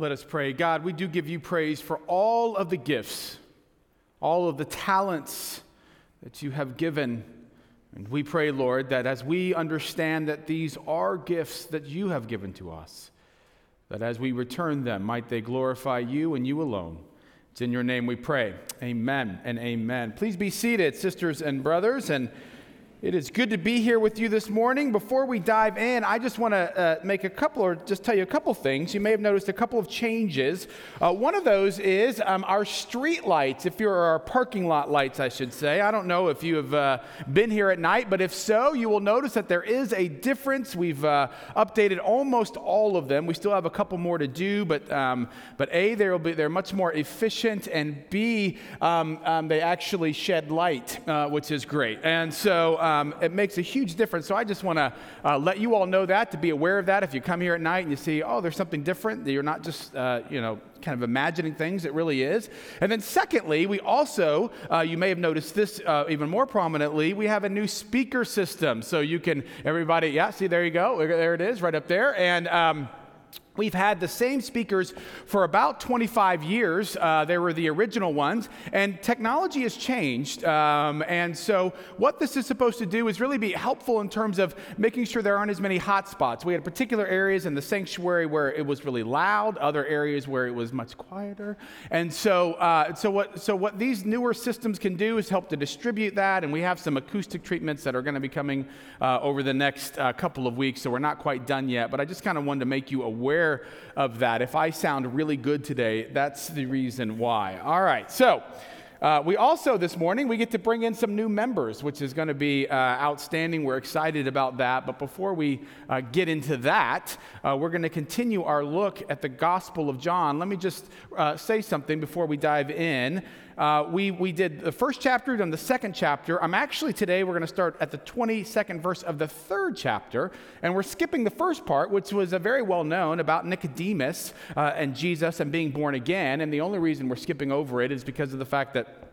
Let us pray. God, we do give you praise for all of the gifts, all of the talents that you have given. And we pray, Lord, that as we understand that these are gifts that you have given to us, that as we return them, might they glorify you and you alone. It's in your name we pray. Amen and amen. Please be seated, sisters and brothers, and it is good to be here with you this morning. Before we dive in, I just want to uh, make a couple, or just tell you a couple things. You may have noticed a couple of changes. Uh, one of those is um, our street lights, if you're our parking lot lights, I should say. I don't know if you have uh, been here at night, but if so, you will notice that there is a difference. We've uh, updated almost all of them. We still have a couple more to do, but um, but a they'll be they're much more efficient, and b um, um they actually shed light, uh, which is great. And so um, it makes a huge difference. So I just want to uh, let you all know that, to be aware of that. If you come here at night and you see, oh, there's something different, you're not just, uh, you know, kind of imagining things, it really is. And then, secondly, we also, uh, you may have noticed this uh, even more prominently, we have a new speaker system. So you can, everybody, yeah, see, there you go. There it is, right up there. And, um, We've had the same speakers for about 25 years. Uh, they were the original ones, and technology has changed. Um, and so, what this is supposed to do is really be helpful in terms of making sure there aren't as many hot spots. We had particular areas in the sanctuary where it was really loud, other areas where it was much quieter. And so, uh, so, what, so what these newer systems can do is help to distribute that. And we have some acoustic treatments that are going to be coming uh, over the next uh, couple of weeks. So, we're not quite done yet, but I just kind of wanted to make you aware aware of that. If I sound really good today, that's the reason why. All right, so. Uh, we also, this morning, we get to bring in some new members, which is going to be uh, outstanding. We're excited about that. But before we uh, get into that, uh, we're going to continue our look at the Gospel of John. Let me just uh, say something before we dive in. Uh, we, we did the first chapter, then the second chapter. I'm actually today, we're going to start at the 22nd verse of the third chapter, and we're skipping the first part, which was a very well known about Nicodemus uh, and Jesus and being born again. And the only reason we're skipping over it is because of the fact that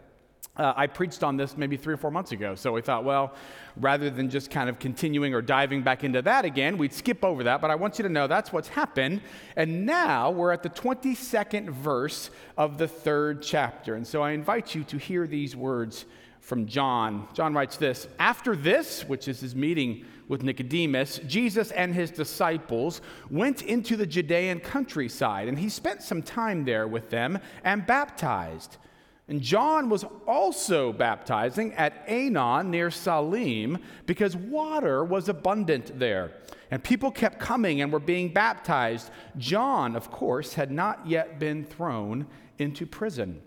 uh, I preached on this maybe three or four months ago. So we thought, well, rather than just kind of continuing or diving back into that again, we'd skip over that. But I want you to know that's what's happened. And now we're at the 22nd verse of the third chapter. And so I invite you to hear these words from John. John writes this After this, which is his meeting with Nicodemus, Jesus and his disciples went into the Judean countryside, and he spent some time there with them and baptized. And John was also baptizing at Aenon near Salim because water was abundant there. And people kept coming and were being baptized. John, of course, had not yet been thrown into prison.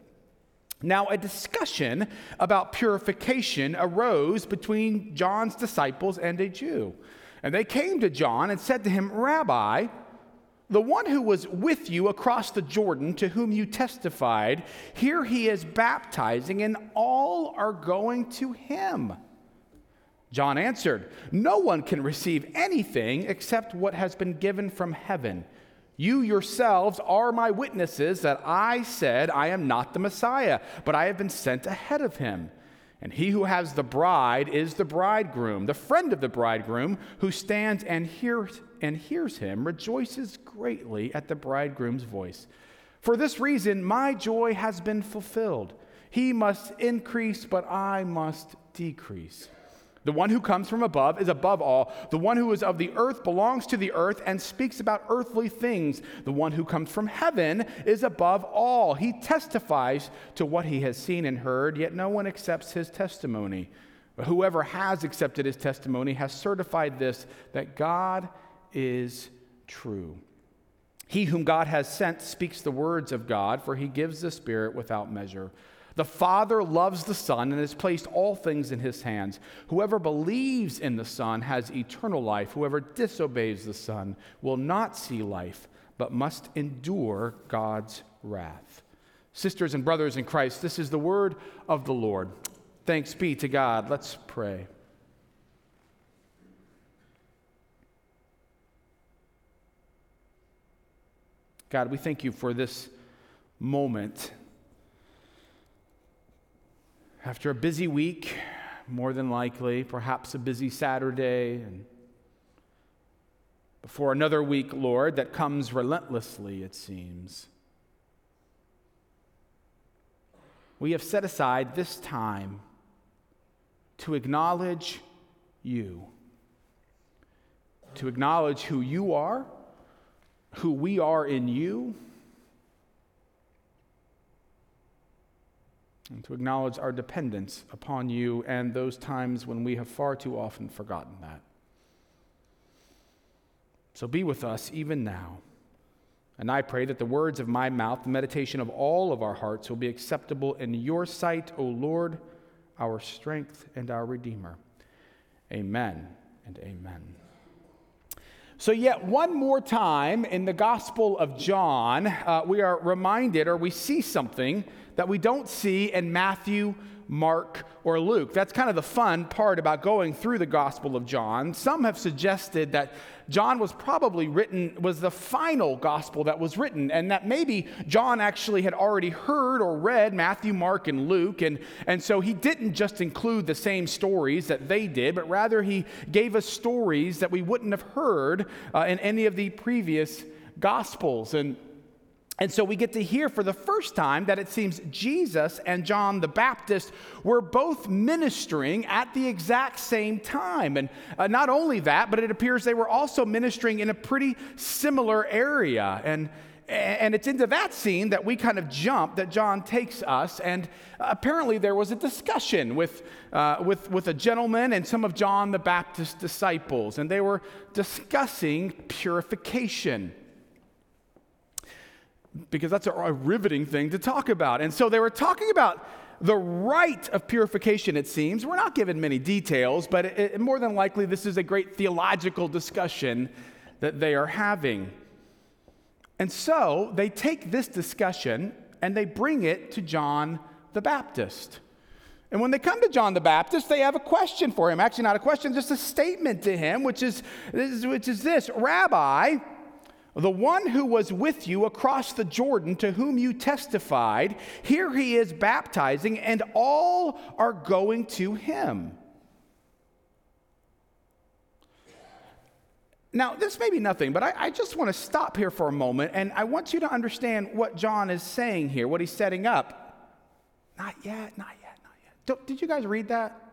Now, a discussion about purification arose between John's disciples and a Jew. And they came to John and said to him, Rabbi, the one who was with you across the Jordan, to whom you testified, here he is baptizing, and all are going to him. John answered, No one can receive anything except what has been given from heaven. You yourselves are my witnesses that I said, I am not the Messiah, but I have been sent ahead of him. And he who has the bride is the bridegroom. The friend of the bridegroom who stands and hears, and hears him rejoices greatly at the bridegroom's voice. For this reason, my joy has been fulfilled. He must increase, but I must decrease. The one who comes from above is above all. The one who is of the earth belongs to the earth and speaks about earthly things. The one who comes from heaven is above all. He testifies to what he has seen and heard, yet no one accepts his testimony. But whoever has accepted his testimony has certified this that God is true. He whom God has sent speaks the words of God, for he gives the Spirit without measure. The Father loves the Son and has placed all things in his hands. Whoever believes in the Son has eternal life. Whoever disobeys the Son will not see life, but must endure God's wrath. Sisters and brothers in Christ, this is the word of the Lord. Thanks be to God. Let's pray. God, we thank you for this moment after a busy week, more than likely, perhaps a busy Saturday, and before another week, Lord, that comes relentlessly, it seems. We have set aside this time to acknowledge you, to acknowledge who you are, who we are in you, and to acknowledge our dependence upon you and those times when we have far too often forgotten that. So be with us even now. And I pray that the words of my mouth, the meditation of all of our hearts, will be acceptable in your sight, O Lord, our strength and our Redeemer. Amen and amen. So, yet one more time in the Gospel of John, uh, we are reminded or we see something that we don't see in Matthew, Mark, or Luke. That's kind of the fun part about going through the Gospel of John. Some have suggested that John was probably written, was the final gospel that was written, and that maybe John actually had already heard or read Matthew, Mark, and Luke, and, and so he didn't just include the same stories that they did, but rather he gave us stories that we wouldn't have heard uh, in any of the previous gospels. And and so we get to hear for the first time that it seems Jesus and John the Baptist were both ministering at the exact same time. And uh, not only that, but it appears they were also ministering in a pretty similar area. And, and it's into that scene that we kind of jump, that John takes us. And apparently there was a discussion with, uh, with, with a gentleman and some of John the Baptist's disciples, and they were discussing purification because that's a, a riveting thing to talk about. And so they were talking about the rite of purification, it seems. We're not given many details, but it, it, more than likely, this is a great theological discussion that they are having. And so they take this discussion and they bring it to John the Baptist. And when they come to John the Baptist, they have a question for him. Actually, not a question, just a statement to him, which is, which is this Rabbi, the one who was with you across the Jordan, to whom you testified, here he is baptizing, and all are going to him. Now, this may be nothing, but I, I, just want to stop here for a moment, and I want you to understand what John is saying here, what he's setting up. Not yet, not yet, not yet. did you guys read that?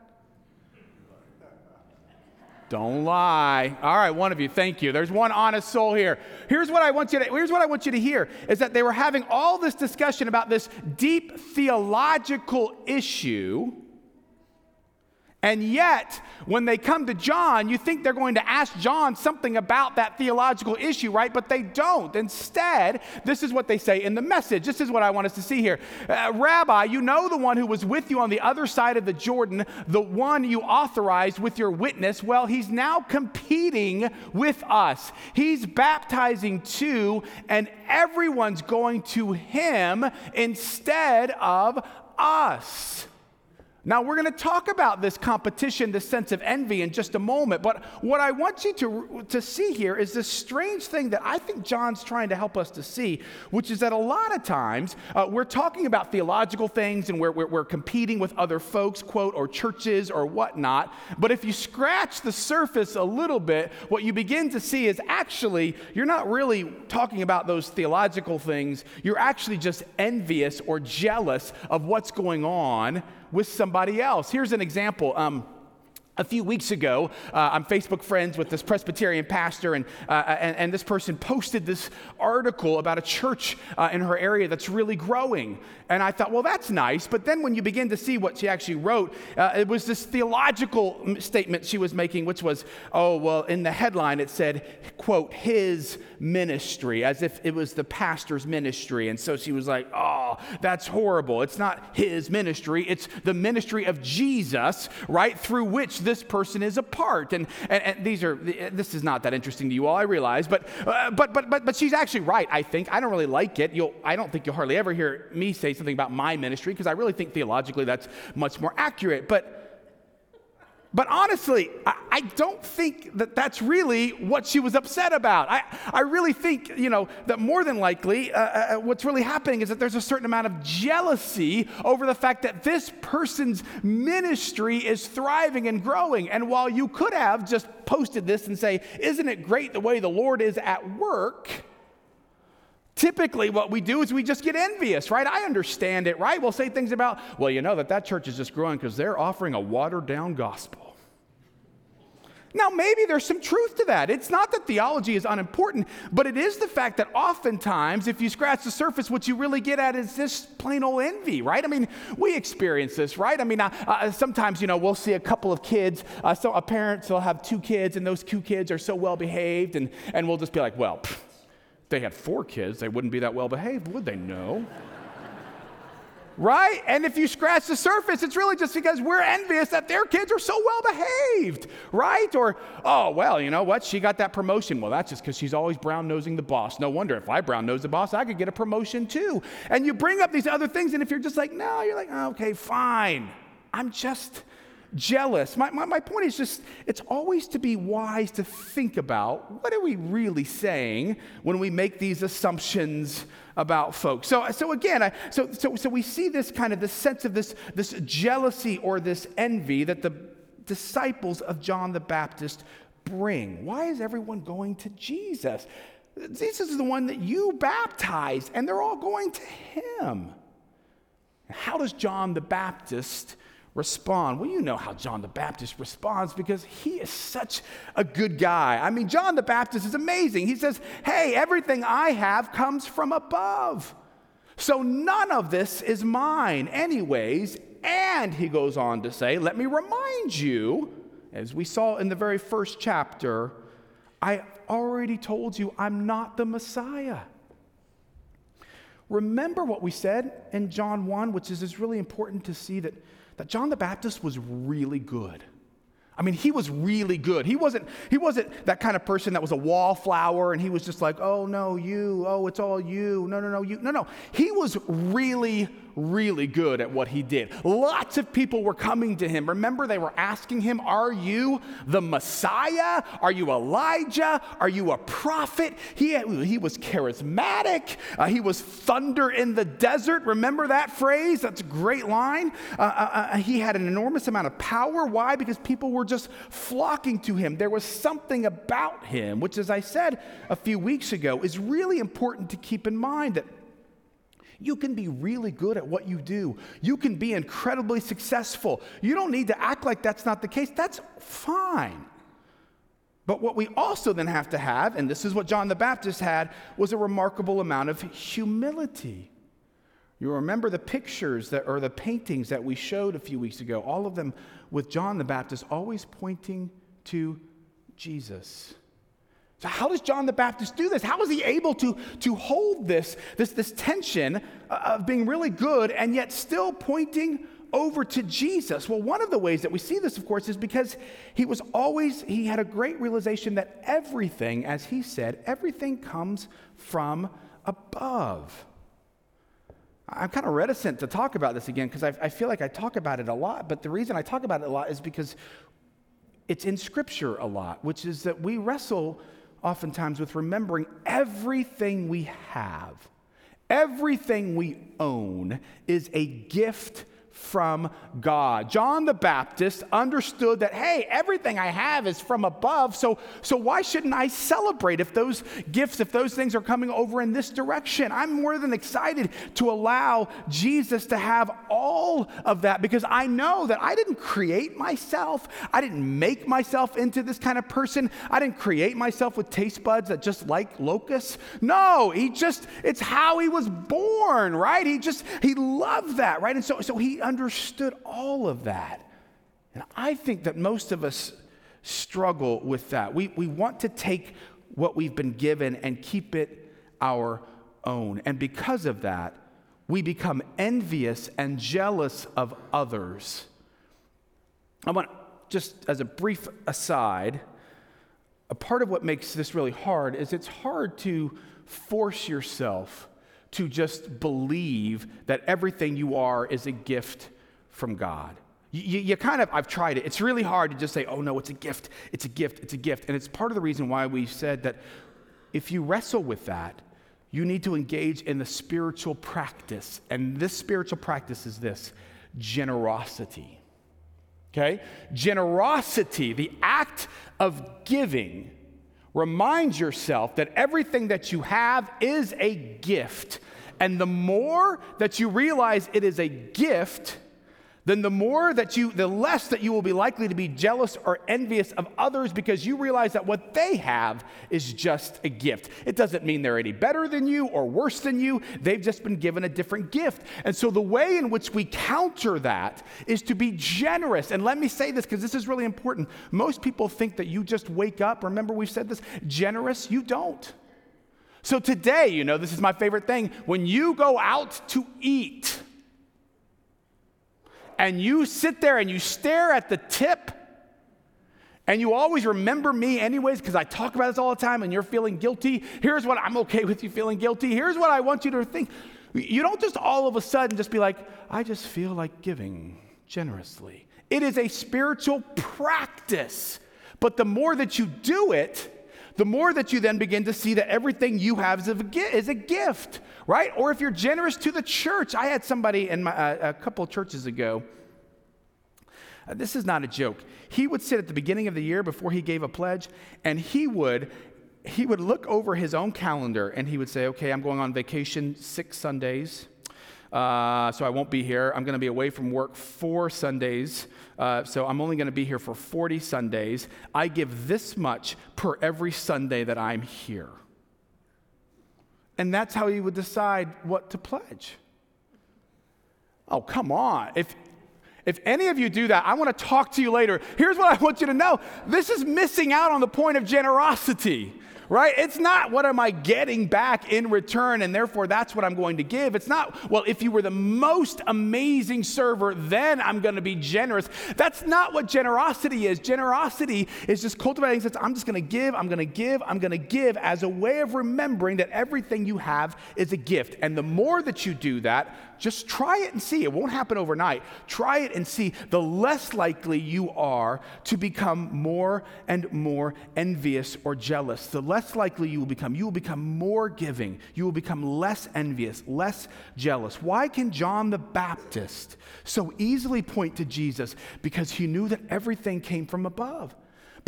Don't lie. All right, one of you, thank you. There's one honest soul here. Here's what I want you to here's what I want you to hear is that they were having all this discussion about this deep theological issue and yet, when they come to John, you think they're going to ask John something about that theological issue, right? But they don't. Instead, this is what they say in the message. This is what I want us to see here. Uh, Rabbi, you know the one who was with you on the other side of the Jordan, the one you authorized with your witness. Well, he's now competing with us. He's baptizing too, and everyone's going to him instead of us. Now, we're going to talk about this competition, this sense of envy in just a moment, but what I want you to, to see here is this strange thing that I think John's trying to help us to see, which is that a lot of times uh, we're talking about theological things and we're, we're, we're competing with other folks, quote, or churches or whatnot. But if you scratch the surface a little bit, what you begin to see is actually you're not really talking about those theological things, you're actually just envious or jealous of what's going on with somebody else. Here's an example. Um, a few weeks ago, uh, I'm Facebook friends with this Presbyterian pastor, and, uh, and, and, this person posted this article about a church uh, in her area that's really growing. And I thought, well, that's nice. But then when you begin to see what she actually wrote, uh, it was this theological statement she was making, which was, oh, well, in the headline it said, quote, his ministry, as if it was the pastor's ministry. And so she was like, oh, that's horrible. It's not his ministry, it's the ministry of Jesus, right, through which this person is a part. And, and, and these are, this is not that interesting to you all, I realize, but, uh, but, but, but, but she's actually right, I think. I don't really like it. You'll, I don't think you'll hardly ever hear me say something about my ministry because I really think theologically that's much more accurate. But But honestly, I, I, don't think that that's really what she was upset about. I, I really think, you know, that more than likely, uh, uh, uh, what's really happening is that there's a certain amount of jealousy over the fact that this person's ministry is thriving and growing. And while you could have just posted this and say, Isn't it great the way the Lord is at work? Typically, what we do is we just get envious, right? I understand it, right? We'll say things about, well, you know that that church is just growing because they're offering a watered down gospel. Now, maybe there's some truth to that. It's not that theology is unimportant, but it is the fact that oftentimes, if you scratch the surface, what you really get at is this plain old envy, right? I mean, we experience this, right? I mean, uh, uh, sometimes, you know, we'll see a couple of kids, uh, so a parent will have two kids, and those two kids are so well behaved, and, and we'll just be like, well, pff, they had four kids, they wouldn't be that well behaved, would they? No. Right? And if you scratch the surface, it's really just because we're envious that their kids are so well behaved, right? Or, oh, well, you know what? She got that promotion. Well, that's just because she's always brown nosing the boss. No wonder if I brown nose the boss, I could get a promotion too. And you bring up these other things, and if you're just like, no, you're like, okay, fine. I'm just jealous. My, my, my, point is just, it's always to be wise to think about what are we really saying when we make these assumptions about folks. So, so again, I, so, so, so we see this kind of this sense of this, this jealousy or this envy that the disciples of John the Baptist bring. Why is everyone going to Jesus? Jesus is the one that you baptized, and they're all going to him. How does John the Baptist respond? Well, you know how John the Baptist responds because he is such a good guy. I mean, John the Baptist is amazing. He says, Hey, everything I have comes from above. So none of this is mine, anyways. And he goes on to say, Let me remind you, as we saw in the very first chapter, I already told you I'm not the Messiah. Remember what we said in John 1, which is, really important to see that that John the Baptist was really good. I mean, he was really good. He wasn't, he wasn't that kind of person that was a wallflower and he was just like, oh, no, you, oh, it's all you, no, no, no, you. No, no. He was really, really good at what he did. Lots of people were coming to him. Remember, they were asking him, Are you the Messiah? Are you Elijah? Are you a prophet? He, he was charismatic. Uh, he was thunder in the desert. Remember that phrase? That's a great line. Uh, uh, uh, he had an enormous amount of power. Why? Because people were just flocking to him. There was something about him, which, as I said a few weeks ago, is really important to keep in mind that you can be really good at what you do. You can be incredibly successful. You don't need to act like that's not the case. That's fine. But what we also then have to have, and this is what John the Baptist had, was a remarkable amount of humility. You remember the pictures that, or the paintings that we showed a few weeks ago, all of them with John the Baptist always pointing to Jesus. So, how does John the Baptist do this? How is he able to, to hold this, this, this tension of being really good and yet still pointing over to Jesus? Well, one of the ways that we see this, of course, is because he was always, he had a great realization that everything, as he said, everything comes from above. I'm kind of reticent to talk about this again because I, I, feel like I talk about it a lot. But the reason I talk about it a lot is because it's in Scripture a lot, which is that we wrestle oftentimes with remembering everything we have, everything we own is a gift from God. John the Baptist understood that, hey, everything I have is from above, so, so why shouldn't I celebrate if those gifts, if those things are coming over in this direction? I'm more than excited to allow Jesus to have all of that because I know that I didn't create myself. I didn't make myself into this kind of person. I didn't create myself with taste buds that just like locusts. No, he just, it's how he was born, right? He just, he loved that, right? And so, so he understood all of that. And I think that most of us struggle with that. We, we want to take what we've been given and keep it our own. And because of that, we become envious and jealous of others. I want, just as a brief aside, a part of what makes this really hard is it's hard to force yourself to just believe that everything you are is a gift from God. You, you, kind of, I've tried it. It's really hard to just say, oh no, it's a gift, it's a gift, it's a gift. And it's part of the reason why we said that if you wrestle with that, you need to engage in the spiritual practice. And this spiritual practice is this generosity. Okay? Generosity, the act of giving, reminds yourself that everything that you have is a gift. And the more that you realize it is a gift, then the more that you, the less that you will be likely to be jealous or envious of others because you realize that what they have is just a gift. It doesn't mean they're any better than you or worse than you, they've just been given a different gift. And so the way in which we counter that is to be generous. And let me say this because this is really important. Most people think that you just wake up, remember we've said this, generous, you don't. So today, you know, this is my favorite thing. When you go out to eat, and you sit there and you stare at the tip and you always remember me anyways because I talk about this all the time and you're feeling guilty. Here's what I'm okay with you feeling guilty. Here's what I want you to think. You don't just all of a sudden just be like, I just feel like giving generously. It is a spiritual practice. But the more that you do it, the more that you then begin to see that everything you have is a, gift, right? Or if you're generous to the church. I had somebody in my, uh, a couple churches ago. Uh, this is not a joke. He would sit at the beginning of the year before he gave a pledge, and he would he would look over his own calendar and he would say, "Okay, I'm going on vacation six Sundays." Uh, so I won't be here. I'm going to be away from work four Sundays. Uh, so I'm only going to be here for 40 Sundays. I give this much per every Sunday that I'm here. And that's how he would decide what to pledge. Oh, come on. If, if any of you do that, I want to talk to you later. Here's what I want you to know this is missing out on the point of generosity right? It's not what am I getting back in return, and therefore that's what I'm going to give. It's not, well, if you were the most amazing server, then I'm going to be generous. That's not what generosity is. Generosity is just cultivating sense I'm just going to give, I'm going to give, I'm going to give as a way of remembering that everything you have is a gift. And the more that you do that, just try it and see. It won't happen overnight. Try it and see. The less likely you are to become more and more envious or jealous. The less likely you will become. You will become more giving. You will become less envious, less jealous. Why can John the Baptist so easily point to Jesus? Because he knew that everything came from above.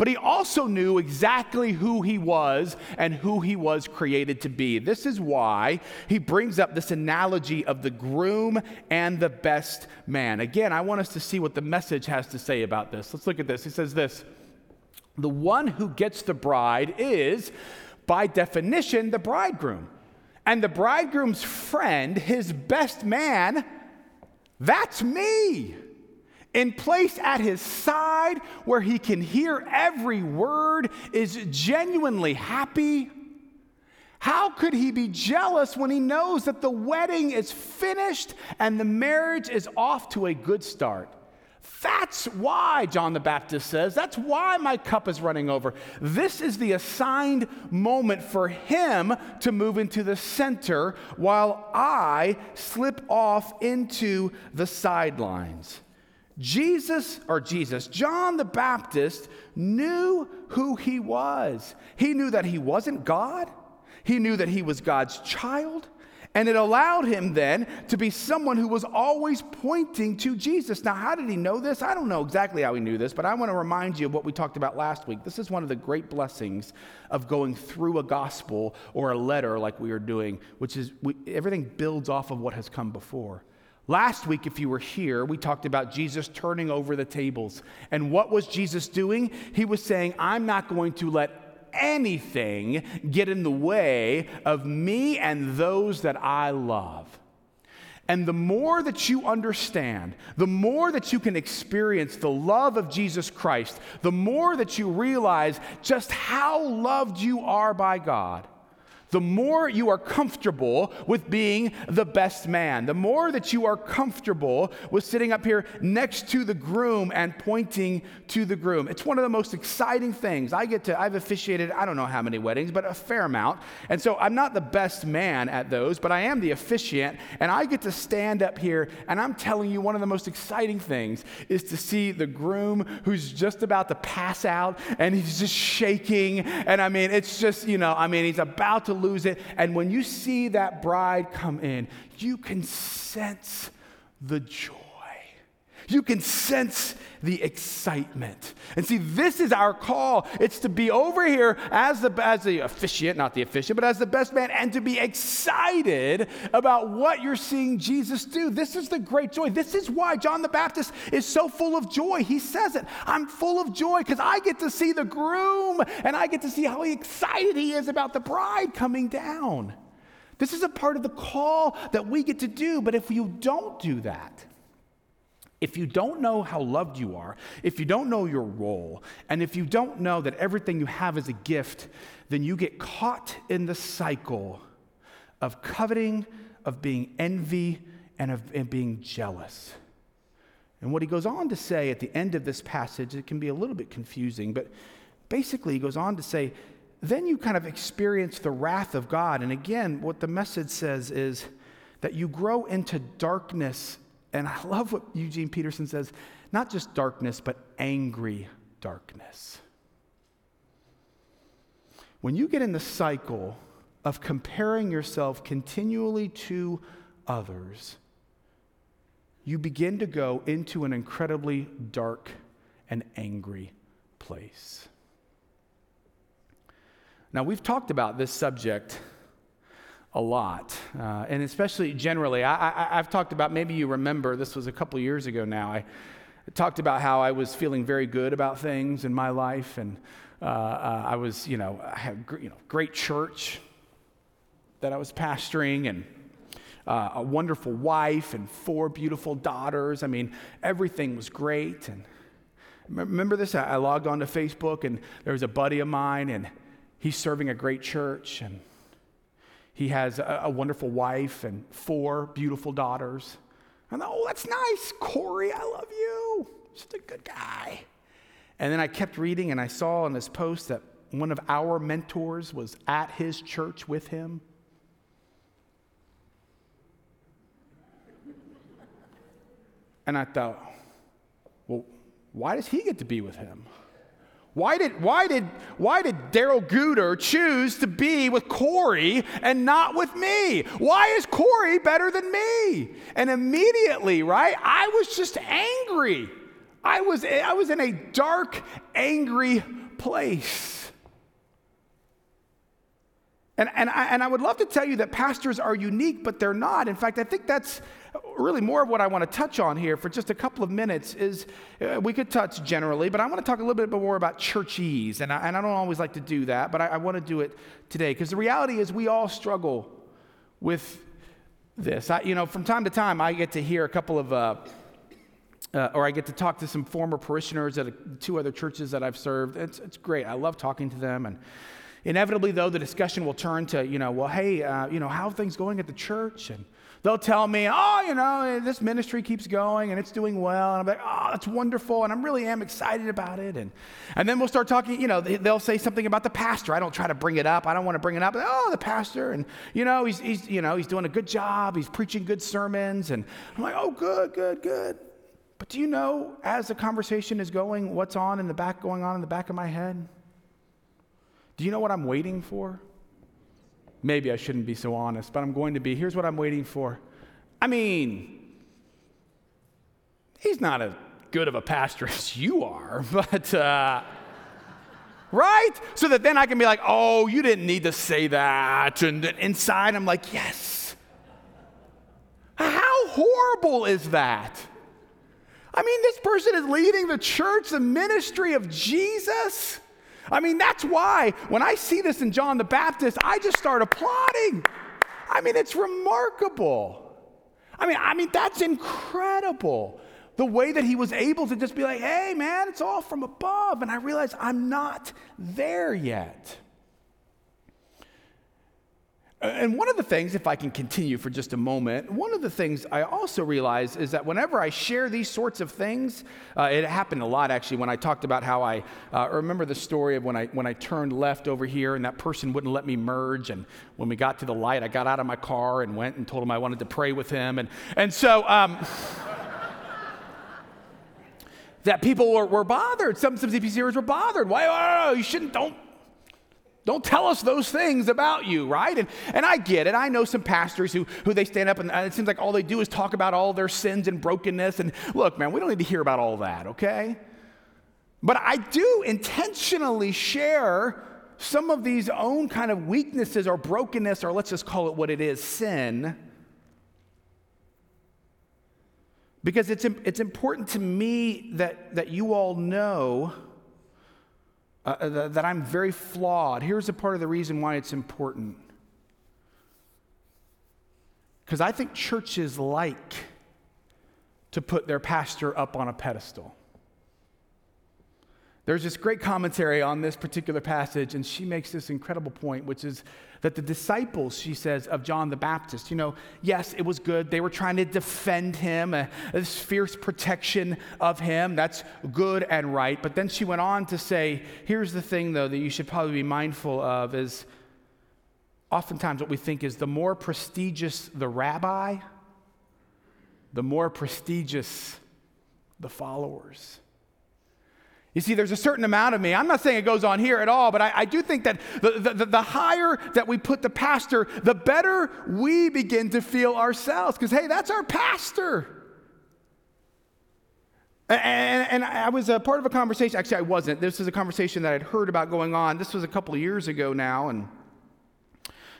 But he also knew exactly who he was and who he was created to be. This is why he brings up this analogy of the groom and the best man. Again, I want us to see what the message has to say about this. Let's look at this. He says this The one who gets the bride is, by definition, the bridegroom. And the bridegroom's friend, his best man, that's me in place at his side where he can hear every word, is genuinely happy. How could he be jealous when he knows that the wedding is finished and the marriage is off to a good start? That's why, John the Baptist says, that's why my cup is running over. This is the assigned moment for him to move into the center while I slip off into the sidelines. Jesus, or Jesus, John the Baptist knew who he was. He knew that he wasn't God, he knew that he was God's child. And it allowed him then to be someone who was always pointing to Jesus. Now, how did he know this? I don't know exactly how he knew this, but I want to remind you of what we talked about last week. This is one of the great blessings of going through a gospel or a letter like we are doing, which is we, everything builds off of what has come before. Last week, if you were here, we talked about Jesus turning over the tables. And what was Jesus doing? He was saying, I'm not going to let anything get in the way of me and those that I love. And the more that you understand, the more that you can experience the love of Jesus Christ, the more that you realize just how loved you are by God, the more you are comfortable with being the best man, the more that you are comfortable with sitting up here next to the groom and pointing to the groom. It's one of the most exciting things. I get to, I've officiated, I don't know how many weddings, but a fair amount. And so I'm not the best man at those, but I am the officiant. And I get to stand up here, and I'm telling you, one of the most exciting things is to see the groom who's just about to pass out and he's just shaking. And I mean, it's just, you know, I mean, he's about to lose it. And when you see that bride come in, you can sense the joy. You can sense the excitement. And see, this is our call. It's to be over here as the, as the officiant, not the officiant, but as the best man, and to be excited about what you're seeing Jesus do. This is the great joy. This is why John the Baptist is so full of joy. He says it I'm full of joy because I get to see the groom and I get to see how excited he is about the bride coming down. This is a part of the call that we get to do, but if you don't do that, if you don't know how loved you are, if you don't know your role, and if you don't know that everything you have is a gift, then you get caught in the cycle of coveting, of being envy, and of and being jealous. And what he goes on to say at the end of this passage, it can be a little bit confusing, but basically he goes on to say, then you kind of experience the wrath of God. And again, what the message says is that you grow into darkness and I love what Eugene Peterson says not just darkness, but angry darkness. When you get in the cycle of comparing yourself continually to others, you begin to go into an incredibly dark and angry place. Now, we've talked about this subject a lot, uh, and especially generally. I, have talked about, maybe you remember, this was a couple years ago now. I talked about how I was feeling very good about things in my life, and uh, uh, I was, you know, I had you know, great church that I was pastoring, and uh, a wonderful wife, and four beautiful daughters. I mean, everything was great. And remember this? I logged onto Facebook, and there was a buddy of mine, and he's serving a great church, and he has a, a wonderful wife and four beautiful daughters. And oh, that's nice. Corey, I love you. Just a good guy. And then I kept reading and I saw in this post that one of our mentors was at his church with him. And I thought, well, why does he get to be with him? Why did, why did, why did Daryl Gooder choose to be with Corey and not with me? Why is Corey better than me? And immediately, right, I was just angry. I was, I was in a dark, angry place. And, and, I, and I would love to tell you that pastors are unique, but they're not. In fact, I think that's really more of what I want to touch on here for just a couple of minutes is uh, we could touch generally, but I want to talk a little bit more about churchese. And I, and I don't always like to do that, but I, I want to do it today because the reality is we all struggle with this. I, you know, from time to time, I get to hear a couple of, uh, uh, or I get to talk to some former parishioners at two other churches that I've served. It's, it's great. I love talking to them. And inevitably, though, the discussion will turn to, you know, well, hey, uh, you know, how are things going at the church? And They'll tell me, oh, you know, this ministry keeps going and it's doing well. And I'm like, oh, that's wonderful. And I'm really am excited about it. And, and then we'll start talking, you know, they'll say something about the pastor. I don't try to bring it up. I don't want to bring it up. But, oh, the pastor. And, you know, he's, he's, you know, he's doing a good job. He's preaching good sermons. And I'm like, oh, good, good, good. But do you know, as the conversation is going, what's on in the back, going on in the back of my head? Do you know what I'm waiting for? Maybe I shouldn't be so honest, but I'm going to be. Here's what I'm waiting for. I mean, he's not as good of a pastor as you are, but, uh, right? So that then I can be like, oh, you didn't need to say that. And inside, I'm like, yes. How horrible is that? I mean, this person is leading the church, the ministry of Jesus. I mean, that's why when I see this in John the Baptist, I just start applauding. I mean, it's remarkable. I mean, I mean, that's incredible. The way that he was able to just be like, hey, man, it's all from above. And I realize I'm not there yet. And one of the things, if I can continue for just a moment, one of the things I also realize is that whenever I share these sorts of things, uh, it happened a lot actually when I talked about how I uh, remember the story of when I, when I turned left over here and that person wouldn't let me merge. And when we got to the light, I got out of my car and went and told him I wanted to pray with him. And, and so, um, that people were, were bothered. Some, some CPCers were bothered. Why? Oh, you shouldn't, don't don't tell us those things about you, right? And, and I get it. I know some pastors who, who they stand up and it seems like all they do is talk about all their sins and brokenness. And look, man, we don't need to hear about all that, okay? But I do intentionally share some of these own kind of weaknesses or brokenness, or let's just call it what it is sin. Because it's, it's important to me that, that you all know uh, uh that I'm very flawed. Here's a part of the reason why it's important. Because I think churches like to put their pastor up on a pedestal. There's this great commentary on this particular passage, and she makes this incredible point, which is that the disciples, she says, of John the Baptist, you know, yes, it was good. They were trying to defend him, uh, this fierce protection of him. That's good and right. But then she went on to say, here's the thing, though, that you should probably be mindful of is oftentimes what we think is the more prestigious the rabbi, the more prestigious the followers. You see, there's a certain amount of me. I'm not saying it goes on here at all, but I, I do think that the, the, the, higher that we put the pastor, the better we begin to feel ourselves. Because, hey, that's our pastor. And, and, I was a part of a conversation. Actually, I wasn't. This is a conversation that I'd heard about going on. This was a couple of years ago now, and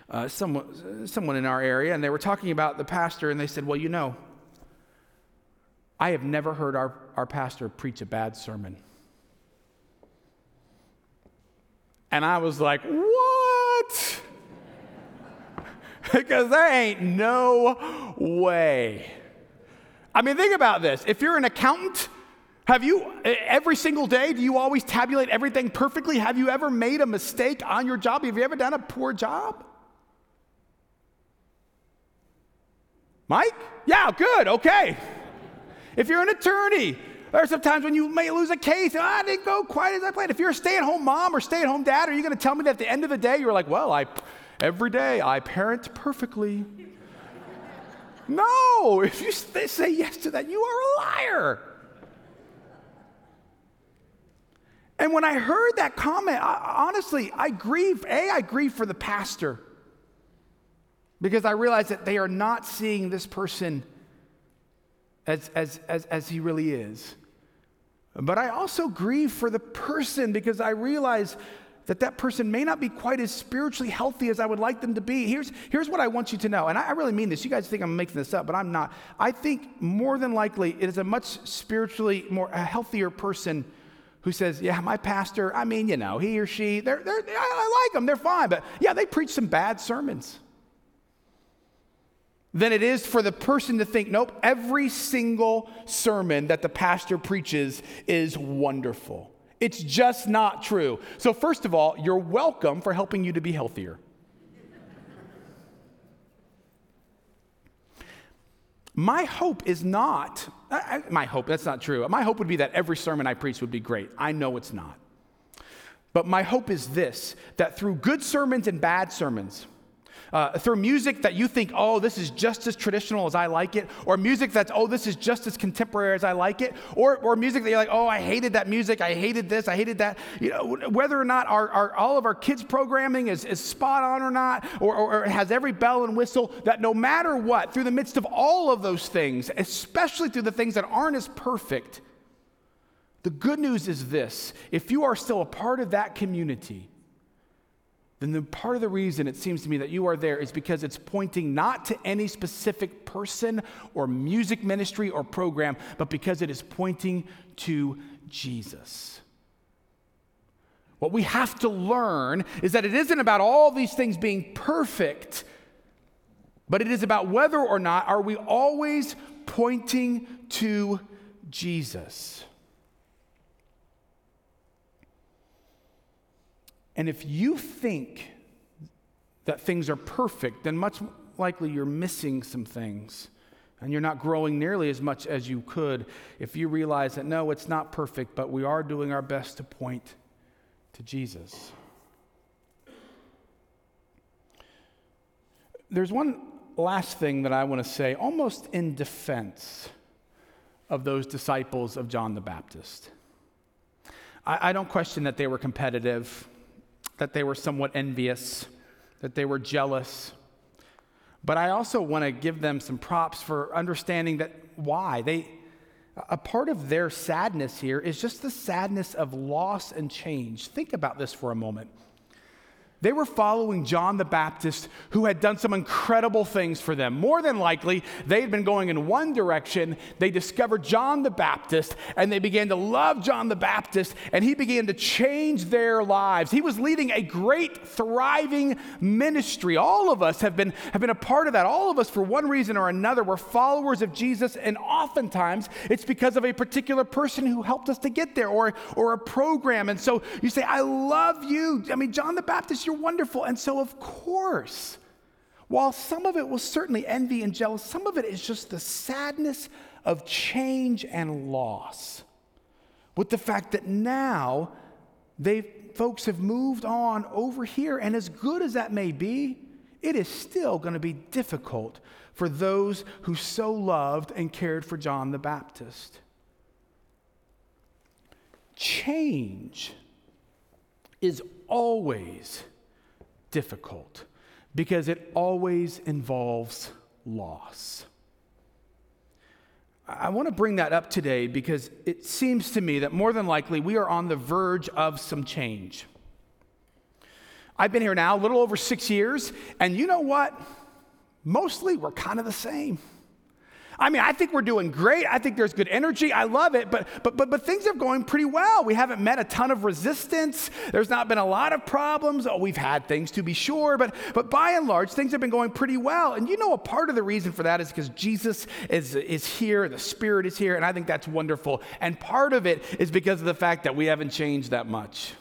uh, someone, someone in our area, and they were talking about the pastor, and they said, Well, you know, I have never heard our, our pastor preach a bad sermon. And I was like, what? because there ain't no way. I mean, think about this. If you're an accountant, have you, every single day, do you always tabulate everything perfectly? Have you ever made a mistake on your job? Have you ever done a poor job? Mike? Yeah, good, okay. If you're an attorney, there are some times when you may lose a case. Oh, ah, I didn't go quite as I planned. If you're a stay-at-home mom or stay-at-home dad, are you going to tell me that at the end of the day you're like, well, I every day I parent perfectly? no. If you say yes to that, you are a liar. And when I heard that comment, I, honestly, I grieve. A, I grieve for the pastor because I realize that they are not seeing this person as, as, as, as he really is. But I also grieve for the person because I realize that that person may not be quite as spiritually healthy as I would like them to be. Here's, here's what I want you to know, and I, I really mean this. You guys think I'm making this up, but I'm not. I think more than likely it is a much spiritually more a healthier person who says, Yeah, my pastor, I mean, you know, he or she, they're, they're, I, I like them, they're fine, but yeah, they preach some bad sermons than it is for the person to think, nope, every single sermon that the pastor preaches is wonderful. It's just not true. So, first of all, you're welcome for helping you to be healthier. My hope is not, I, my hope, that's not true. My hope would be that every sermon I preach would be great. I know it's not. But my hope is this that through good sermons and bad sermons, uh, through music that you think, oh, this is just as traditional as I like it, or music that's, oh, this is just as contemporary as I like it, or, or music that you're like, oh, I hated that music, I hated this, I hated that. You know, whether or not our, our all of our kids' programming is, is spot on or not, or, or, or has every bell and whistle, that no matter what, through the midst of all of those things, especially through the things that aren't as perfect, the good news is this if you are still a part of that community, then the part of the reason it seems to me that you are there is because it's pointing not to any specific person or music ministry or program, but because it is pointing to Jesus. What we have to learn is that it isn't about all these things being perfect, but it is about whether or not are we always pointing to Jesus. And if you think that things are perfect, then much likely you're missing some things. And you're not growing nearly as much as you could if you realize that no, it's not perfect, but we are doing our best to point to Jesus. There's one last thing that I want to say, almost in defense of those disciples of John the Baptist. I, I don't question that they were competitive, that they were somewhat envious, that they were jealous. But I also want to give them some props for understanding that why. They, a part of their sadness here is just the sadness of loss and change. Think about this for a moment. They were following John the Baptist, who had done some incredible things for them. More than likely, they had been going in one direction. They discovered John the Baptist, and they began to love John the Baptist, and he began to change their lives. He was leading a great, thriving ministry. All of us have been, have been a part of that. All of us, for one reason or another, were followers of Jesus, and oftentimes it's because of a particular person who helped us to get there or, or a program. And so you say, I love you. I mean, John the Baptist, you're wonderful. And so, of course, while some of it was certainly envy and jealous, some of it is just the sadness of change and loss. With the fact that now they folks have moved on over here, and as good as that may be, it is still going to be difficult for those who so loved and cared for John the Baptist. Change is always difficult because it always involves loss. I want to bring that up today because it seems to me that more than likely we are on the verge of some change. I've been here now a little over six years, and you know what? Mostly we're kind of the same. I mean, I think we're doing great. I think there's good energy. I love it, but but but but things are going pretty well. We haven't met a ton of resistance. There's not been a lot of problems. Oh, we've had things to be sure, but but by and large, things have been going pretty well. And you know, a part of the reason for that is because Jesus is is here, the Spirit is here, and I think that's wonderful. And part of it is because of the fact that we haven't changed that much.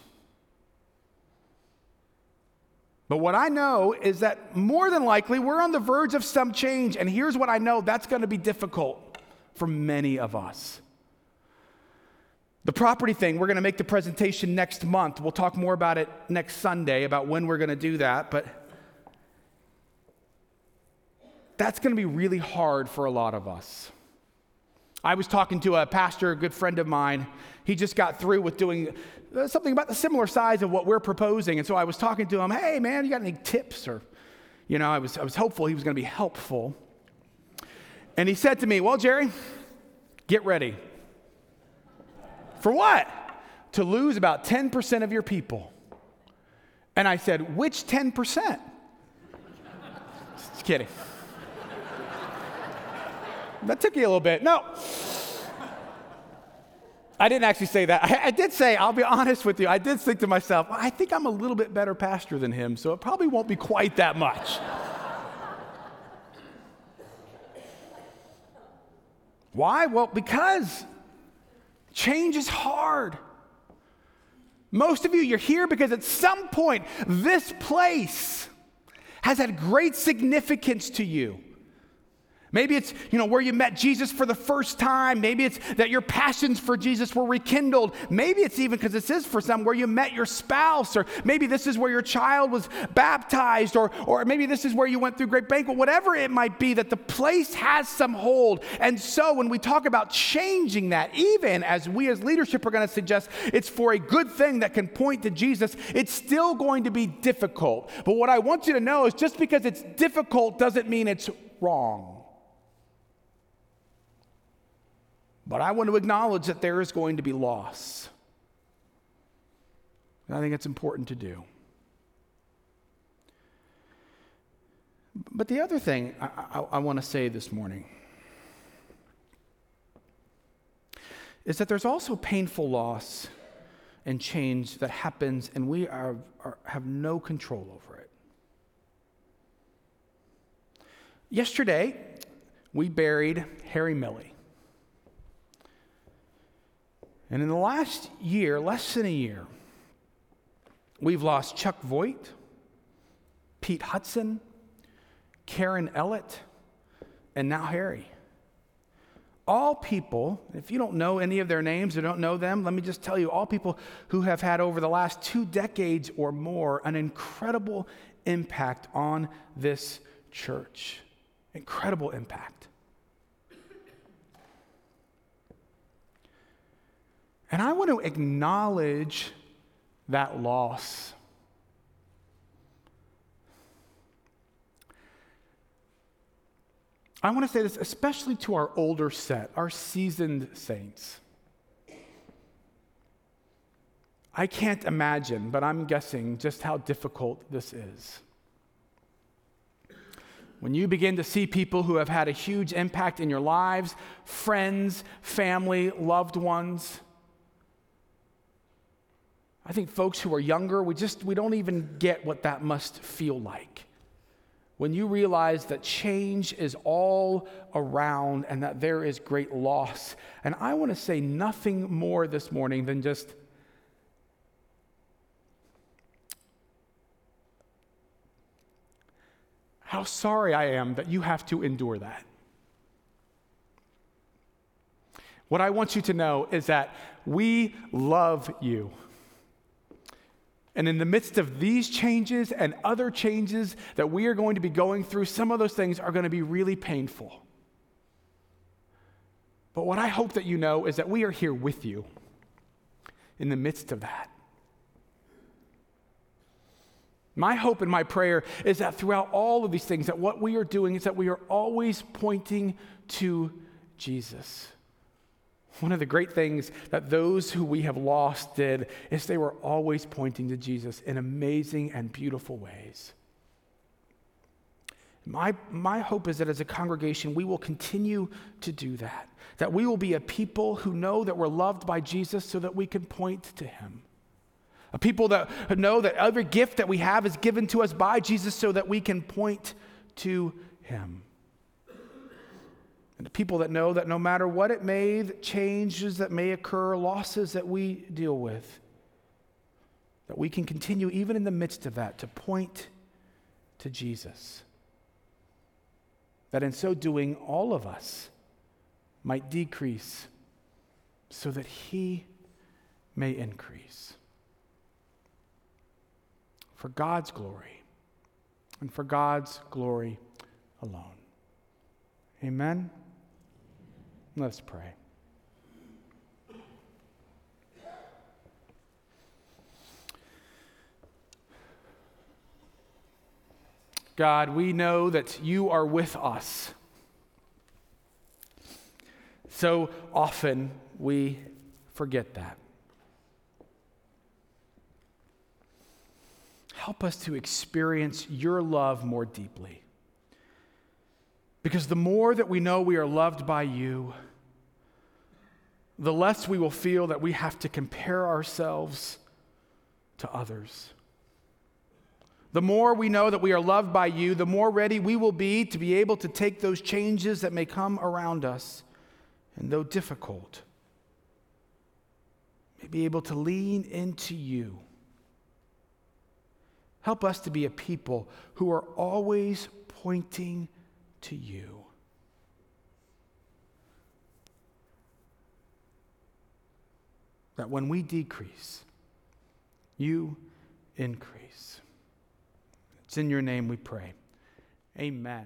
But what I know is that more than likely we're on the verge of some change. And here's what I know that's going to be difficult for many of us. The property thing, we're going to make the presentation next month. We'll talk more about it next Sunday, about when we're going to do that. But that's going to be really hard for a lot of us. I was talking to a pastor, a good friend of mine. He just got through with doing Uh, something about the similar size of what we're proposing. And so I was talking to him, hey, man, you got any tips? Or, you know, I was, I was hopeful he was going to be helpful. And he said to me, well, Jerry, get ready. For what? To lose about 10% of your people. And I said, which 10%? Just kidding. That took you a little bit. No. I didn't actually say that. I, I, did say, I'll be honest with you, I did think to myself, I think I'm a little bit better pastor than him, so it probably won't be quite that much. Why? Well, because change is hard. Most of you, you're here because at some point, this place has had great significance to you. Maybe it's, you know, where you met Jesus for the first time. Maybe it's that your passions for Jesus were rekindled. Maybe it's even because this is for some where you met your spouse, or maybe this is where your child was baptized, or, or maybe this is where you went through great banquet, whatever it might be, that the place has some hold. And so when we talk about changing that, even as we as leadership are going to suggest it's for a good thing that can point to Jesus, it's still going to be difficult. But what I want you to know is just because it's difficult doesn't mean it's wrong. But I want to acknowledge that there is going to be loss. And I think it's important to do. But the other thing I, I, I want to say this morning is that there's also painful loss and change that happens, and we are, are, have no control over it. Yesterday, we buried Harry Milley. And in the last year, less than a year, we've lost Chuck Voigt, Pete Hudson, Karen Ellett, and now Harry. All people, if you don't know any of their names or don't know them, let me just tell you all people who have had over the last two decades or more an incredible impact on this church. Incredible impact. And I want to acknowledge that loss. I want to say this especially to our older set, our seasoned saints. I can't imagine, but I'm guessing just how difficult this is. When you begin to see people who have had a huge impact in your lives, friends, family, loved ones, I think folks who are younger, we just we don't even get what that must feel like. When you realize that change is all around and that there is great loss. And I want to say nothing more this morning than just how sorry I am that you have to endure that. What I want you to know is that we love you. And in the midst of these changes and other changes that we are going to be going through, some of those things are going to be really painful. But what I hope that you know is that we are here with you in the midst of that. My hope and my prayer is that throughout all of these things, that what we are doing is that we are always pointing to Jesus. One of the great things that those who we have lost did is they were always pointing to Jesus in amazing and beautiful ways. My, my hope is that as a congregation, we will continue to do that. That we will be a people who know that we're loved by Jesus so that we can point to him. A people that know that every gift that we have is given to us by Jesus so that we can point to him. And the people that know that no matter what it may, changes that may occur, losses that we deal with, that we can continue even in the midst of that to point to Jesus. That in so doing, all of us might decrease so that He may increase. For God's glory and for God's glory alone. Amen. Let's pray. God, we know that you are with us. So often we forget that. Help us to experience your love more deeply. Because the more that we know we are loved by you, the less we will feel that we have to compare ourselves to others. The more we know that we are loved by you, the more ready we will be to be able to take those changes that may come around us, and though difficult, may be able to lean into you. Help us to be a people who are always pointing to you. That when we decrease, you increase. It's in your name we pray. Amen.